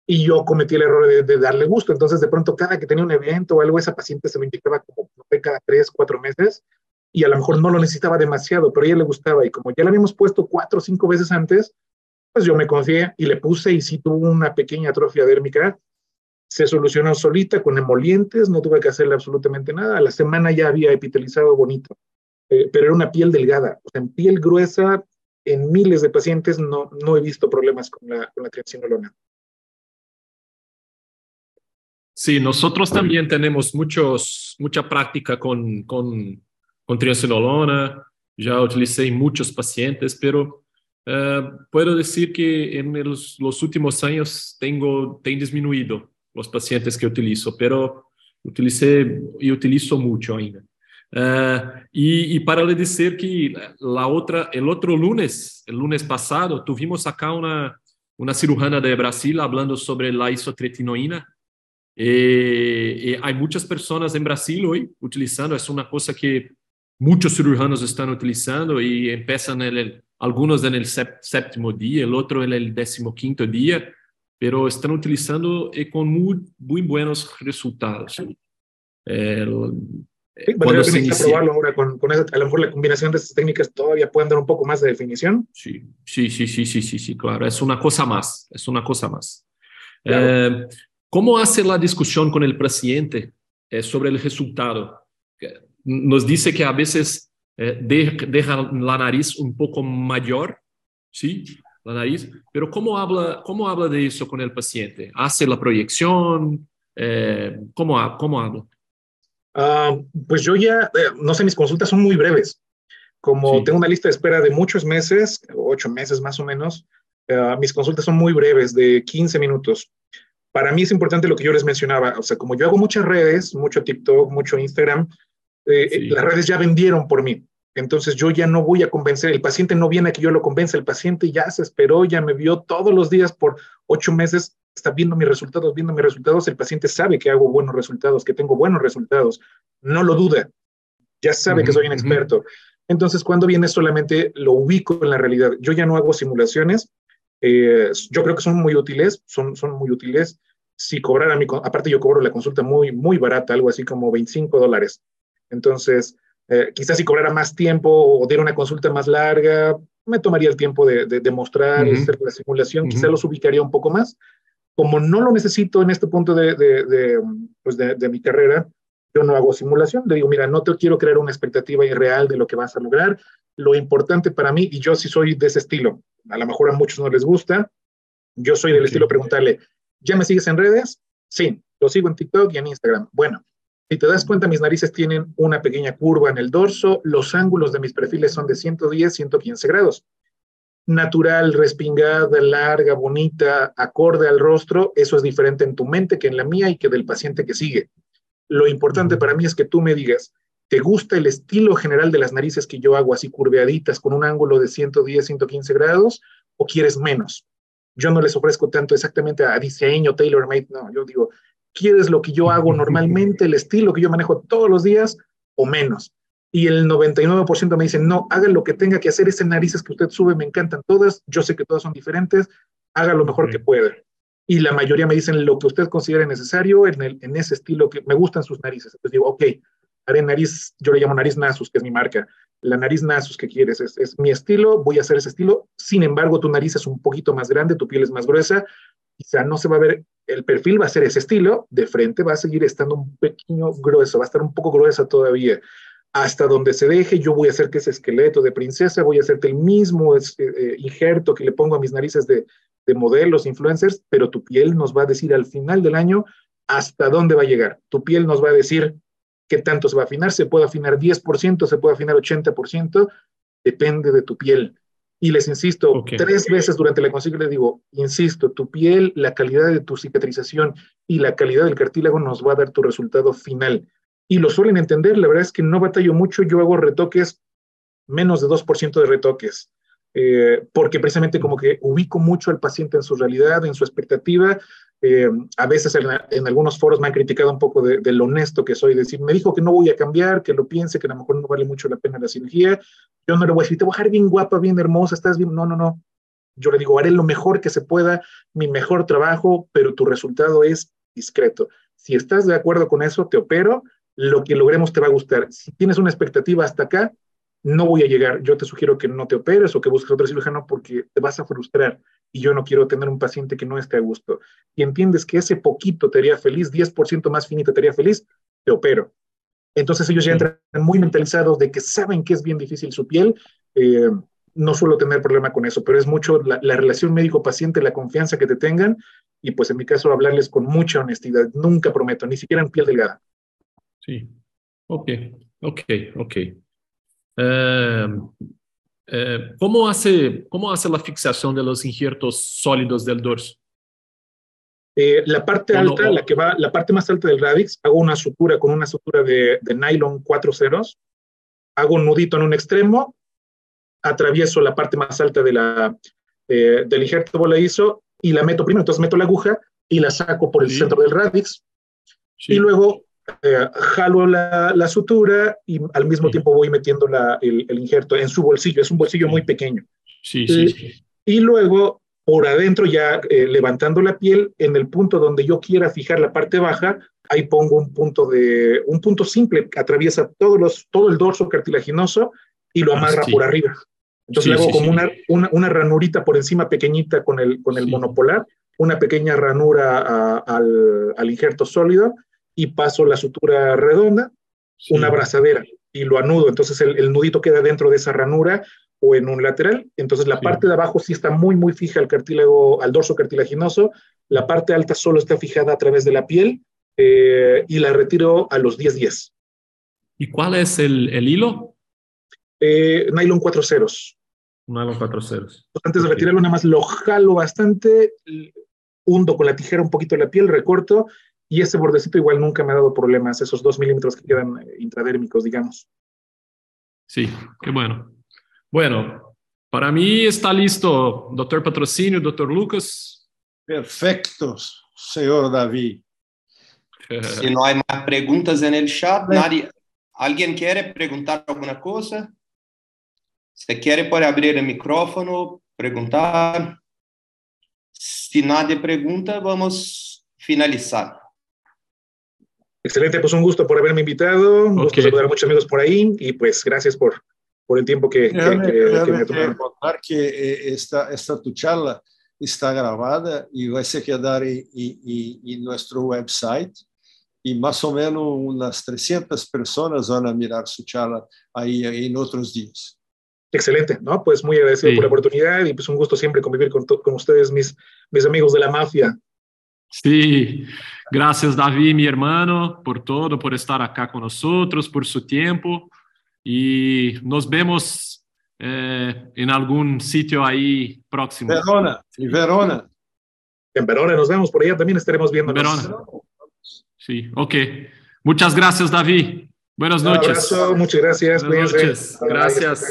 S2: Y yo cometí el error de, darle gusto, entonces de pronto cada que tenía un evento o algo, esa paciente se lo indicaba como cada tres, cuatro meses, y a lo mejor no lo necesitaba demasiado, pero a ella le gustaba, y como ya la habíamos puesto cuatro o cinco veces antes, pues yo me confié y le puse y sí tuvo una pequeña atrofia dérmica, se solucionó solita con emolientes, no tuve que hacerle absolutamente nada. A la semana ya había epitelizado bonito, eh, pero era una piel delgada. O sea, en piel gruesa, en miles de pacientes no, no he visto problemas con la, con la triancinolona.
S1: Sí, nosotros también tenemos muchos, mucha práctica con, con triancinolona. Ya utilicé en muchos pacientes, pero uh, puedo decir que en los, los últimos años tengo, tengo disminuido los pacientes que utilizo, pero utilicé y utilizo mucho ainda. Uh, y, y, para le decir que la otra, el otro lunes, el lunes pasado, tuvimos acá una, una cirujana de Brasil hablando sobre la isotretinoína. Y, y hay muchas personas en Brasil hoy utilizando, es una cosa que muchos cirujanos están utilizando y empiezan en el, algunos en el séptimo día, el otro en el decimoquinto día pero están utilizando y con muy, muy buenos resultados.
S2: Eh, sí, cuando se inicia... probarlo ahora con, con esa, a lo mejor la combinación de estas técnicas todavía pueden dar un poco más de definición.
S1: Sí, sí, sí, sí, sí, sí, sí claro, es una cosa más, es una cosa más. Claro. Eh, ¿Cómo hace la discusión con el paciente eh, sobre el resultado? Nos dice que a veces eh, deja, deja la nariz un poco mayor, ¿sí? la nariz, pero ¿cómo habla, cómo habla de eso con el paciente? ¿Hace la proyección? Eh, ¿cómo, ¿Cómo habla?
S2: Uh, pues yo ya, eh, no sé, mis consultas son muy breves. Como sí. tengo una lista de espera de muchos meses, ocho meses más o menos, uh, mis consultas son muy breves, de 15 minutos. Para mí es importante lo que yo les mencionaba, o sea, como yo hago muchas redes, mucho TikTok, mucho Instagram, eh, sí. las redes ya vendieron por mí. Entonces yo ya no voy a convencer, el paciente no viene a que yo lo convenza, el paciente ya se esperó, ya me vio todos los días por ocho meses, está viendo mis resultados, viendo mis resultados, el paciente sabe que hago buenos resultados, que tengo buenos resultados, no lo duda, ya sabe uh -huh, que soy un experto. Uh -huh. Entonces cuando viene solamente lo ubico en la realidad, yo ya no hago simulaciones, eh, yo creo que son muy útiles, son, son muy útiles. Si cobrara mi, aparte yo cobro la consulta muy, muy barata, algo así como 25 dólares. Entonces, eh, quizás si cobrara más tiempo o diera una consulta más larga, me tomaría el tiempo de, de, de mostrar, uh -huh. hacer la simulación, uh -huh. quizás los ubicaría un poco más. Como no lo necesito en este punto de, de pues de, mi carrera, yo no hago simulación. Le digo, mira, no te quiero crear una expectativa irreal de lo que vas a lograr. Lo importante para mí, y yo sí soy de ese estilo, a lo mejor a muchos no les gusta, yo soy del okay. estilo preguntarle, ¿ya me sigues en redes? Sí, lo sigo en TikTok y en Instagram. Bueno, si te das cuenta, mis narices tienen una pequeña curva en el dorso, los ángulos de mis perfiles son de 110, 115 grados. Natural, respingada, larga, bonita, acorde al rostro, eso es diferente en tu mente que en la mía y que del paciente que sigue. Lo importante para mí es que tú me digas, ¿te gusta el estilo general de las narices que yo hago así curveaditas con un ángulo de 110, 115 grados o quieres menos? Yo no les ofrezco tanto exactamente a diseño, tailor made, no, yo digo, ¿Quieres lo que yo hago normalmente, el estilo que yo manejo todos los días o menos? Y el 99% me dicen, no, haga lo que tenga que hacer, esas narices que usted sube me encantan todas, yo sé que todas son diferentes, haga lo mejor que pueda. Y la mayoría me dicen lo que usted considere necesario en, el, en ese estilo que me gustan sus narices. Entonces digo, ok, haré nariz, yo le llamo nariz Nasus, que es mi marca. La nariz Nasus que quieres es, es mi estilo, voy a hacer ese estilo. Sin embargo, tu nariz es un poquito más grande, tu piel es más gruesa, quizá no se va a ver, el perfil va a ser ese estilo, de frente va a seguir estando un pequeño grueso, va a estar un poco gruesa todavía. Hasta donde se deje, yo voy a hacer que ese esqueleto de princesa, voy a hacerte el mismo eh, eh, injerto que le pongo a mis narices de, de modelos, influencers, pero tu piel nos va a decir al final del año hasta dónde va a llegar. Tu piel nos va a decir qué tanto se va a afinar, se puede afinar 10%, se puede afinar 80%, depende de tu piel. Y les insisto, okay. tres veces durante la consulta les digo, insisto, tu piel, la calidad de tu cicatrización y la calidad del cartílago nos va a dar tu resultado final. Y lo suelen entender, la verdad es que no batallo mucho, yo hago retoques, menos de 2% de retoques. eh, porque precisamente como que ubico mucho al paciente en su realidad, en su expectativa. Eh, a veces en, algunos foros me han criticado un poco de, lo honesto que soy, decir, me dijo que no voy a cambiar, que lo piense, que a lo mejor no vale mucho la pena la cirugía. Yo no le voy a decir, te voy a dejar bien guapa, bien hermosa, estás bien. No, no, no. Yo le digo, haré lo mejor que se pueda, mi mejor trabajo, pero tu resultado es discreto. Si estás de acuerdo con eso, te opero, lo que logremos te va a gustar. Si tienes una expectativa hasta acá, no voy a llegar. Yo te sugiero que no te operes o que busques otro cirujano porque te vas a frustrar y yo no quiero tener un paciente que no esté a gusto. Y entiendes que ese poquito te haría feliz, 10% más finito te haría feliz, te opero. Entonces ellos ya entran muy mentalizados de que saben que es bien difícil su piel. Eh, no suelo tener problema con eso, pero es mucho la, la relación médico-paciente, la confianza que te tengan y pues en mi caso hablarles con mucha honestidad. Nunca prometo, ni siquiera en piel delgada.
S1: Sí, ok, ok, ok. Eh, eh, ¿cómo, hace, ¿Cómo hace la fixación de los injertos sólidos del dorso?
S2: Eh, la parte alta, la que va, la parte más alta del radix, hago una sutura con una sutura de, de nylon cuatro ceros, hago un nudito en un extremo, atravieso la parte más alta de la, del injerto voladizo y la meto primero, entonces meto la aguja y la saco por el centro del radix y luego eh, jalo la, sutura y al mismo tiempo voy metiendo el, injerto en su bolsillo. Es un bolsillo muy pequeño.
S1: Sí, sí,
S2: Y luego por adentro ya eh, levantando la piel en el punto donde yo quiera fijar la parte baja, ahí pongo un punto de un punto simple. Que atraviesa todos los, todo el dorso cartilaginoso y lo amarra por arriba. Entonces le hago como una, una, ranurita por encima pequeñita con el, con el monopolar, una pequeña ranura al, al injerto sólido y paso la sutura redonda, una abrazadera y lo anudo. Entonces el, nudito queda dentro de esa ranura o en un lateral. Entonces la parte de abajo sí está muy, muy fija al cartílago, al dorso cartilaginoso. La parte alta solo está fijada a través de la piel eh, y la retiro a los 10-10.
S1: ¿Y cuál es el, el hilo?
S2: Eh, nylon 4 ceros.
S1: Nylon 4 ceros.
S2: Antes de retirarlo, nada más lo jalo bastante, hundo con la tijera un poquito la piel, recorto y ese bordecito igual nunca me ha dado problemas, esos dos milímetros que quedan eh, intradérmicos, digamos.
S1: Sí, qué bueno. Bueno, para mí está listo, doctor Patrocinio, doctor Lucas.
S4: Perfectos, señor David.
S3: Si no hay más preguntas en el chat, nadie, ¿alguien quiere preguntar alguna cosa? Si quiere puede abrir el micrófono, preguntar. Si nadie pregunta, vamos a finalizar.
S2: Excelente, pues un gusto por haberme invitado, un gusto saludar a muchos amigos por ahí y pues gracias por, por el tiempo que, que, me tomaron.
S4: que eh, esta, esta tu charla está grabada y va a quedar en, en, en nuestro website y más o menos unas 300 personas van a mirar su charla ahí en otros días.
S2: Excelente, ¿no? Pues muy agradecido por la oportunidad y pues un gusto siempre convivir con, con ustedes, mis, mis amigos de la mafia.
S1: Sí, gracias David, mi hermano, por todo, por estar acá con nosotros, por su tiempo y nos vemos eh, en algún sitio ahí próximo.
S4: Verona, en Verona.
S2: En Verona, nos vemos por allá, también estaremos viendo.
S1: Verona. Sí, ok. Muchas gracias, David. Buenas noches.
S2: Un abrazo, muchas gracias.
S1: Buenas noches. Gracias.